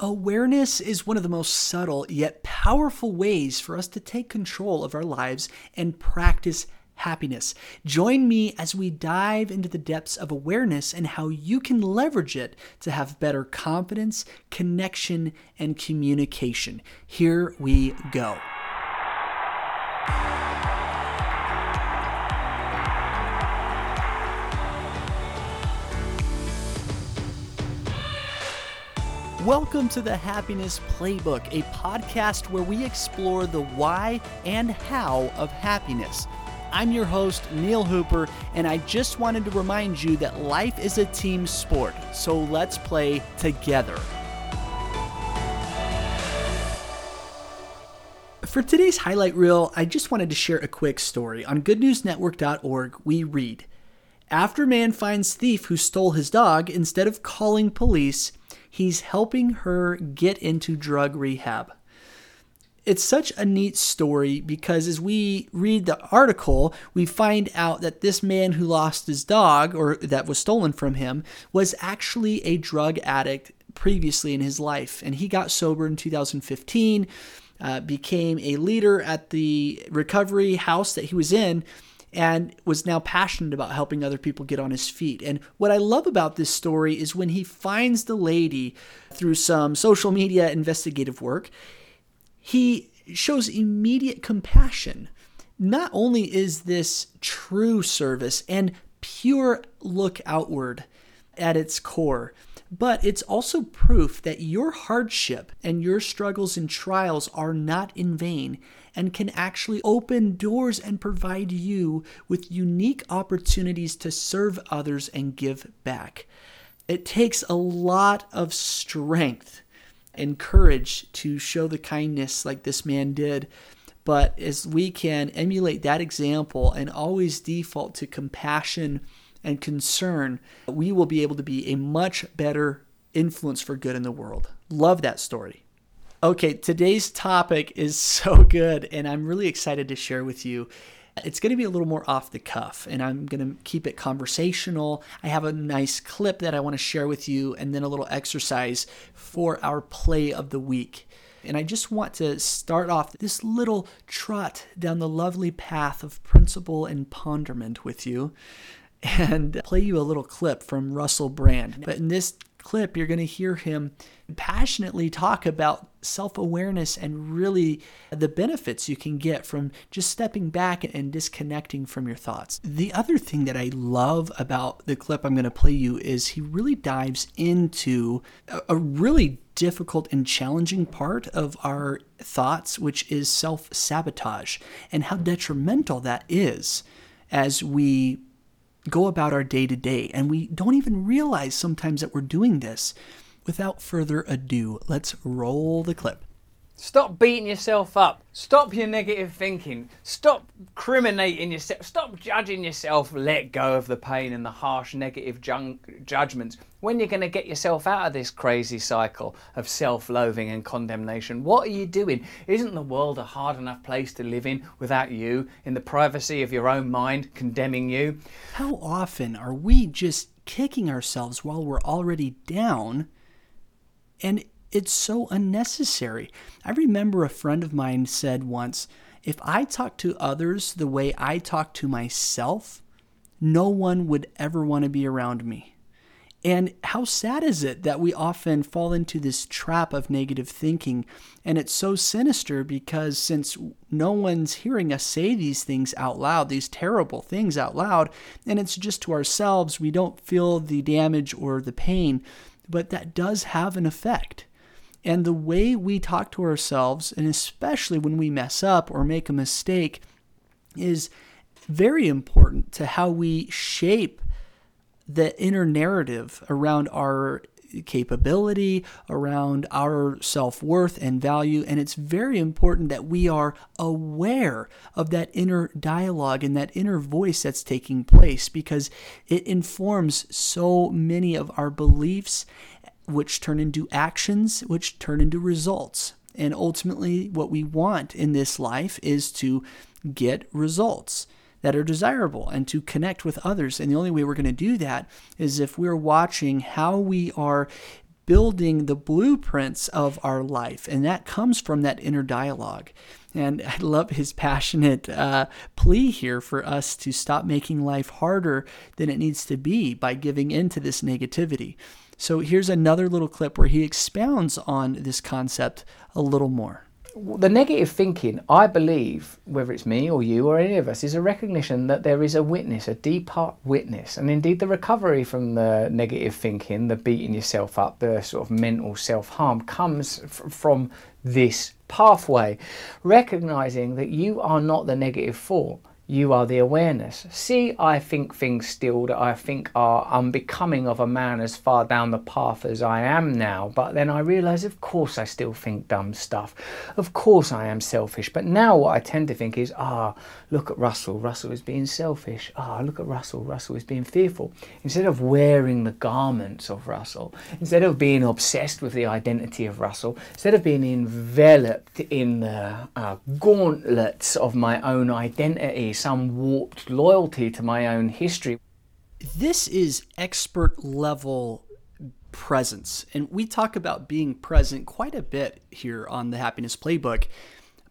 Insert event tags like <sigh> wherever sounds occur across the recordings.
Awareness is one of the most subtle yet powerful ways for us to take control of our lives and practice happiness. Join me as we dive into the depths of awareness and how you can leverage it to have better confidence, connection, and communication. Here we go. Welcome to the Happiness Playbook, a podcast where we explore the why and how of happiness. I'm your host, Neil Hooper, and I just wanted to remind you that life is a team sport, so let's play together. For today's highlight reel, I just wanted to share a quick story. On goodnewsnetwork.org, we read After man finds thief who stole his dog, instead of calling police, he's helping her get into drug rehab. It's such a neat story because as we read the article, we find out that this man who lost his dog or that was stolen from him was actually a drug addict previously in his life. And he got sober in 2015, uh, became a leader at the recovery house that he was in and was now passionate about helping other people get on his feet. And what I love about this story is when he finds the lady through some social media investigative work, he shows immediate compassion. Not only is this true service and pure look outward at its core, but it's also proof that your hardship and your struggles and trials are not in vain and can actually open doors and provide you with unique opportunities to serve others and give back. It takes a lot of strength and courage to show the kindness like this man did. But as we can emulate that example and always default to compassion and concern, we will be able to be a much better influence for good in the world. Love that story. Okay, today's topic is so good, and I'm really excited to share with you. It's going to be a little more off the cuff, and I'm going to keep it conversational. I have a nice clip that I want to share with you, and then a little exercise for our play of the week. And I just want to start off this little trot down the lovely path of principle and ponderment with you and play you a little clip from Russell Brand. But in this clip, you're going to hear him passionately talk about self awareness and really the benefits you can get from just stepping back and disconnecting from your thoughts. The other thing that I love about the clip I'm going to play you is he really dives into a really difficult and challenging part of our thoughts, which is self sabotage, and how detrimental that is as we go about our day to day. And we don't even realize sometimes that we're doing this. Without further ado, let's roll the clip. Stop beating yourself up. Stop your negative thinking. Stop criminating yourself. Stop judging yourself. Let go of the pain and the harsh negative judgments. When you're going to get yourself out of this crazy cycle of self loathing and condemnation, what are you doing? Isn't the world a hard enough place to live in without you, in the privacy of your own mind, condemning you? How often are we just kicking ourselves while we're already down? And it's so unnecessary. I remember a friend of mine said once if I talk to others the way I talk to myself, no one would ever want to be around me. And how sad is it that we often fall into this trap of negative thinking? And it's so sinister because since no one's hearing us say these things out loud, these terrible things out loud, and it's just to ourselves, we don't feel the damage or the pain, but that does have an effect. And the way we talk to ourselves, and especially when we mess up or make a mistake, is very important to how we shape the inner narrative around our capability, around our self worth and value. And it's very important that we are aware of that inner dialogue and that inner voice that's taking place because it informs so many of our beliefs which turn into actions, which turn into results. And ultimately, what we want in this life is to get results that are desirable and to connect with others. And the only way we're going to do that is if we're watching how we are building the blueprints of our life. And that comes from that inner dialogue. And <laughs> I love his passionate uh, plea here for us to stop making life harder than it needs to be by giving in to this negativity. So here's another little clip where he expounds on this concept a little more the negative thinking, I believe, whether it's me or you or any of us, is a recognition that there is a witness, a deep heart witness. And indeed, the recovery from the negative thinking, the beating yourself up, the sort of mental self harm, comes f- from this pathway. Recognizing that you are not the negative thought, you are the awareness. See, I think things still that I think are unbecoming of a man as far down the path as I am now. But then I realize, of course, I still think dumb stuff. Of course, I am selfish. But now what I tend to think is, ah, look at Russell. Russell is being selfish. Ah, look at Russell. Russell is being fearful. Instead of wearing the garments of Russell, instead of being obsessed with the identity of Russell, instead of being enveloped in the uh, gauntlets of my own identity, some warped loyalty to my own history. This is expert level presence. And we talk about being present quite a bit here on the Happiness Playbook.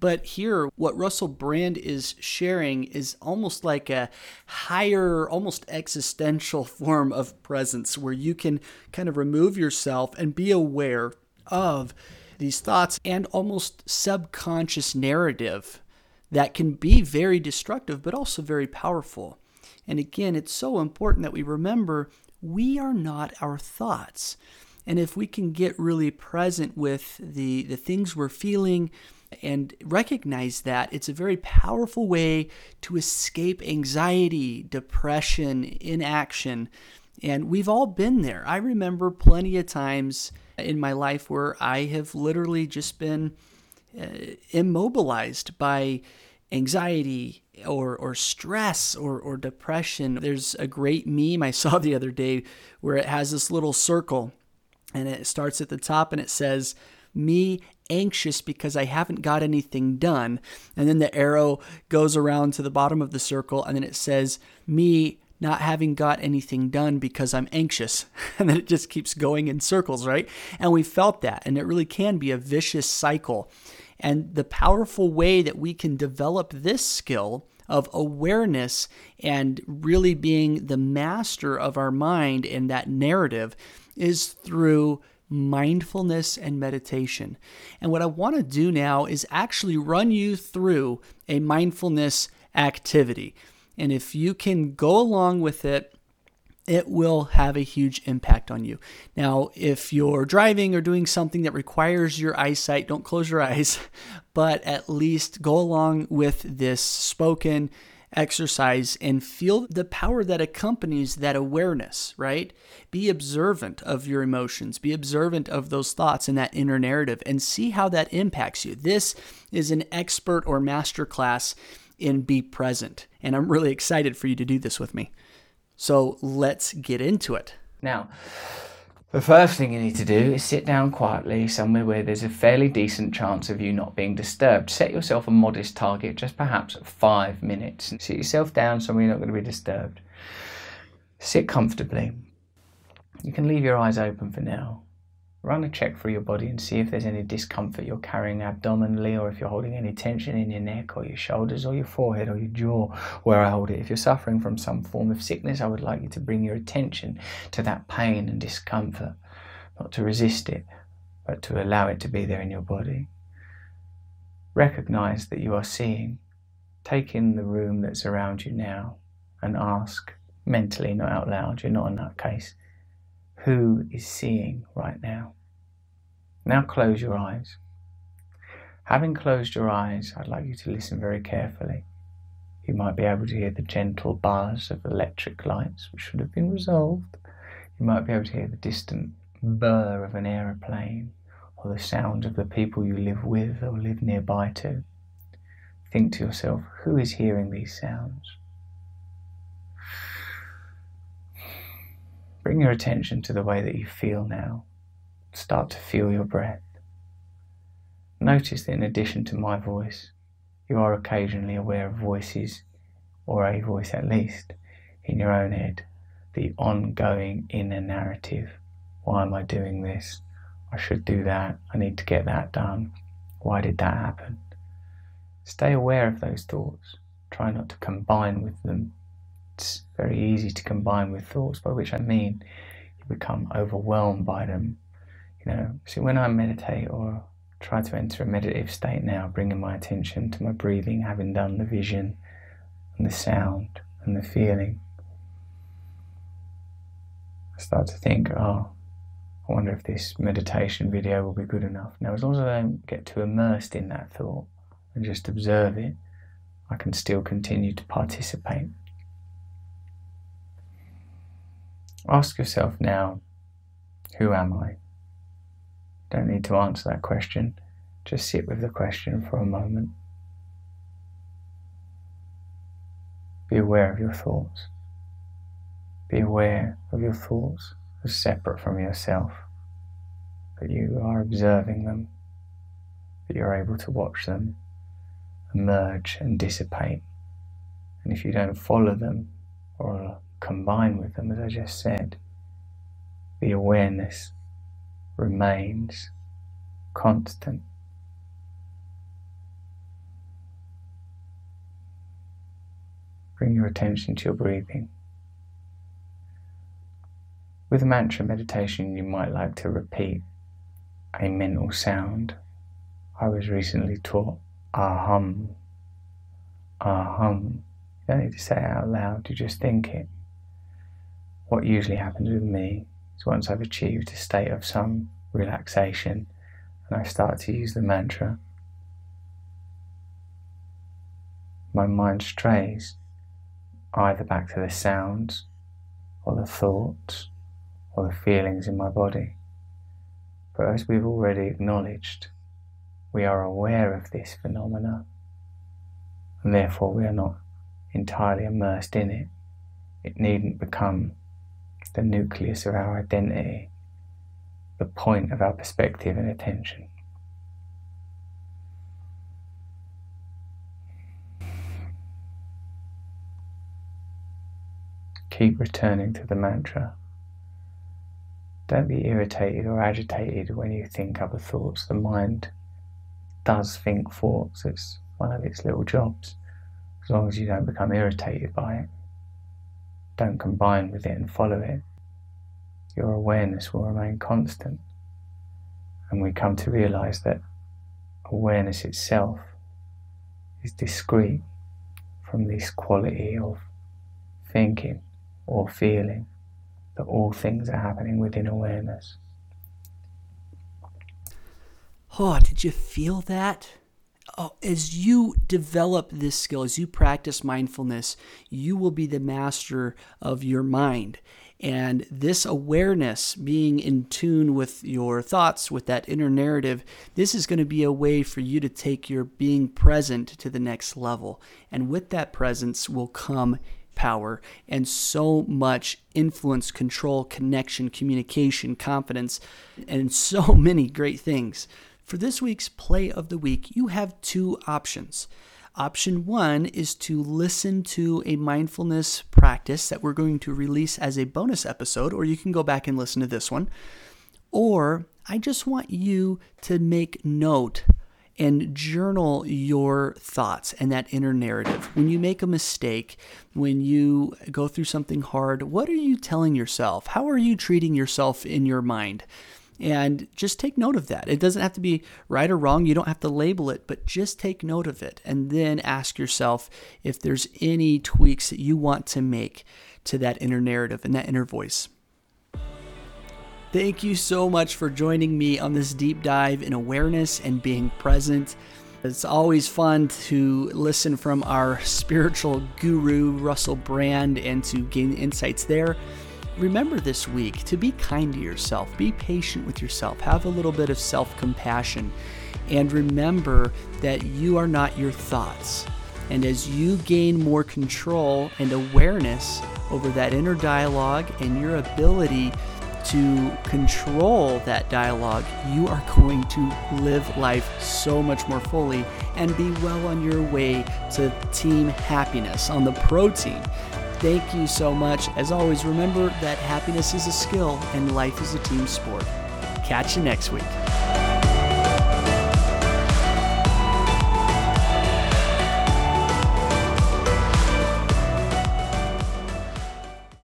But here, what Russell Brand is sharing is almost like a higher, almost existential <laughs> form of presence where you can kind of remove yourself and be aware of these thoughts and almost subconscious narrative that can be very destructive, but also very powerful. And again, it's so important that we remember we are not our thoughts. And if we can get really present with the, the things we're feeling and recognize that, it's a very powerful way to escape anxiety, depression, inaction. And we've all been there. I remember plenty of times in my life where I have literally just been Uh, immobilized by anxiety or or stress or or depression. There's a great meme I <laughs> saw the other day where it has this little circle and it starts at the top and it says me anxious because I haven't got anything done. And then the arrow goes around to the bottom of the circle and then it says me not having got anything done because I'm anxious. <laughs> And then it just keeps going in circles, right? And we felt that. And it really can be a vicious cycle. And the powerful way that we can develop this skill of awareness and really being the master of our mind in that narrative is through mindfulness and meditation. And what I want to do now is actually run you through a mindfulness activity. And if you can go along with it, it will have a huge impact on you. Now, if you're driving or doing something that requires your eyesight, don't close your eyes, <laughs> but at least go along with this spoken exercise and feel the power that accompanies that awareness, right? Be observant of your emotions, be observant of those thoughts and that inner narrative, and see how that impacts you. This is an expert or master class in be present, and I'm really excited for you to do this with me. So let's get into it. Now, the first thing you need to do is sit down quietly somewhere where there's a fairly decent chance of you not being disturbed. Set yourself a modest target, just perhaps five minutes. Sit yourself down somewhere you're not going to be disturbed. Sit comfortably. You can leave your eyes open for now. Run a check through your body and see if there's any discomfort you're carrying abdominally or if you're holding any tension in your neck or your shoulders or your forehead or your jaw where I hold it. If you're suffering from some form of sickness, I would like you to bring your attention to that pain and discomfort, not to resist it, but to allow it to be there in your body. Recognize that you are seeing. Take in the room that's around you now and ask mentally, not out loud, you're not in that case who is seeing right now. Now close your eyes. Having closed your eyes, I'd like you to listen very carefully. You might be able to hear the gentle buzz of electric lights, which should have been resolved. You might be able to hear the distant burr of an aeroplane, or the sound of the people you live with or live nearby to. Think to yourself, who is hearing these sounds? Bring your attention to the way that you feel now. Start to feel your breath. Notice that in addition to my voice, you are occasionally aware of voices, or a voice at least, in your own head, the ongoing inner narrative Why am I doing this? I should do that. I need to get that done. Why did that happen? Stay aware of those thoughts. Try not to combine with them. It's very easy to combine with thoughts, by which I mean you become overwhelmed by them. You know, see, when I meditate or try to enter a meditative state now, bringing my attention to my breathing, having done the vision and the sound and the feeling, I start to think, oh, I wonder if this meditation video will be good enough. Now, as long as I don't get too immersed in that thought and just observe it, I can still continue to participate. Ask yourself now, who am I? Don't need to answer that question. Just sit with the question for a moment. Be aware of your thoughts. Be aware of your thoughts as separate from yourself, but you are observing them, that you're able to watch them emerge and dissipate. And if you don't follow them or combine with them, as I just said, the awareness remains constant. Bring your attention to your breathing. With mantra meditation, you might like to repeat a mental sound. I was recently taught ahum, ahum. You don't need to say it out loud, you just think it. What usually happens with me is once I've achieved a state of some relaxation and I start to use the mantra, my mind strays either back to the sounds or the thoughts or the feelings in my body. But as we've already acknowledged, we are aware of this phenomena and therefore we are not entirely immersed in it. It needn't become the nucleus of our identity, the point of our perspective and attention. Keep returning to the mantra. Don't be irritated or agitated when you think other thoughts. The mind does think thoughts, it's one of its little jobs. As long as you don't become irritated by it, don't combine with it and follow it, your awareness will remain constant. And we come to realize that awareness itself is discrete from this quality of thinking or feeling that all things are happening within awareness. Oh, did you feel that? Oh, as you develop this skill, as you practice mindfulness, you will be the master of your mind. And this awareness, being in tune with your thoughts, with that inner narrative, this is going to be a way for you to take your being present to the next level. And with that presence will come power and so much influence, control, connection, communication, confidence, and so <laughs> many great things. For this week's play of the week, you have two options. Option one is to listen to a mindfulness practice that we're going to release as a bonus episode, or you can go back and listen to this one. Or I just want you to make note and journal your thoughts and that inner narrative. When you make a mistake, when you go through something hard, what are you telling yourself? How are you treating yourself in your mind? And just take note of that. It doesn't have to be right or wrong. You don't have to label it, but just take note of it. And then ask yourself if there's any tweaks that you want to make to that inner narrative and that inner voice. Thank you so much for joining me on this deep dive in awareness and being present. It's always fun to listen from our spiritual guru, Russell Brand, and to gain insights there. Remember this week to be kind to yourself, be patient with yourself, have a little bit of self compassion, and remember that you are not your thoughts. And as you gain more control and awareness over that inner dialogue and your ability to control that dialogue, you are going to live life so much more fully and be well on your way to team happiness on the pro team. Thank you so much. As always, remember that happiness is a skill and life is a team sport. Catch you next week.